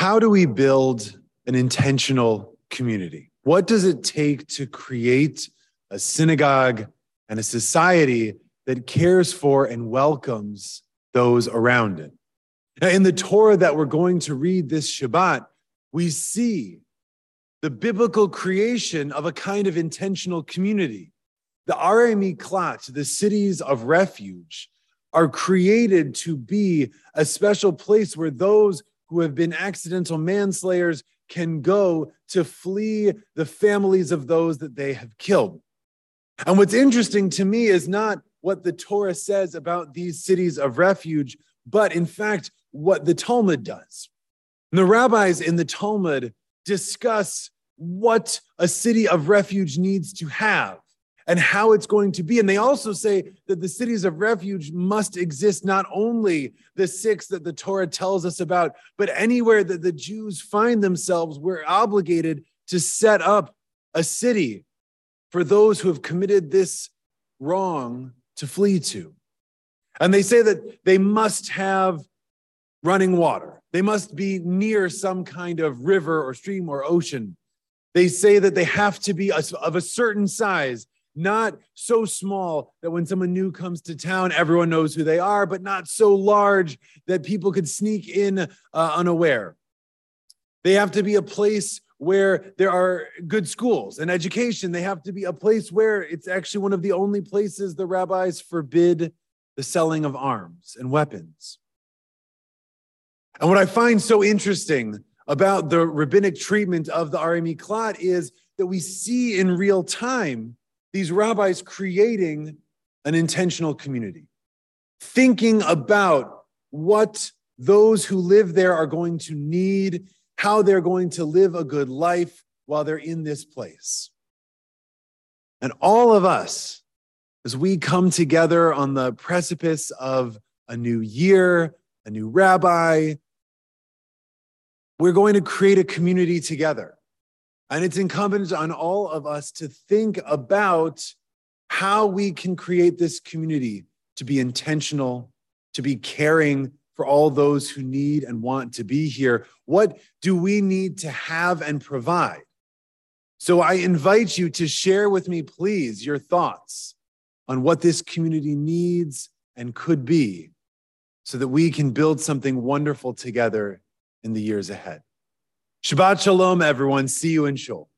How do we build an intentional community? What does it take to create a synagogue and a society that cares for and welcomes those around it? Now, in the Torah that we're going to read this Shabbat, we see the biblical creation of a kind of intentional community. The Arei Miklat, the cities of refuge, are created to be a special place where those who have been accidental manslayers can go to flee the families of those that they have killed. And what's interesting to me is not what the Torah says about these cities of refuge, but in fact, what the Talmud does. And the rabbis in the Talmud discuss what a city of refuge needs to have and how it's going to be. And they also say that the cities of refuge must exist not only the six that the Torah tells us about, but anywhere that the Jews find themselves, we're obligated to set up a city for those who have committed this wrong to flee to. And they say that they must have running water. They must be near some kind of river or stream or ocean. They say that they have to be of a certain size, not so small that when someone new comes to town, everyone knows who they are, but not so large that people could sneak in uh, unaware. They have to be a place where there are good schools and education. They have to be a place where it's actually one of the only places the rabbis forbid the selling of arms and weapons. And what I find so interesting about the rabbinic treatment of the Arei Miklat is that we see in real time these rabbis creating an intentional community, thinking about what those who live there are going to need, how they're going to live a good life while they're in this place. And all of us, as we come together on the precipice of a new year, a new rabbi, we're going to create a community together. And it's incumbent on all of us to think about how we can create this community to be intentional, to be caring for all those who need and want to be here. What do we need to have and provide? So I invite you to share with me, please, your thoughts on what this community needs and could be so that we can build something wonderful together in the years ahead. Shabbat Shalom, everyone. See you in Shul.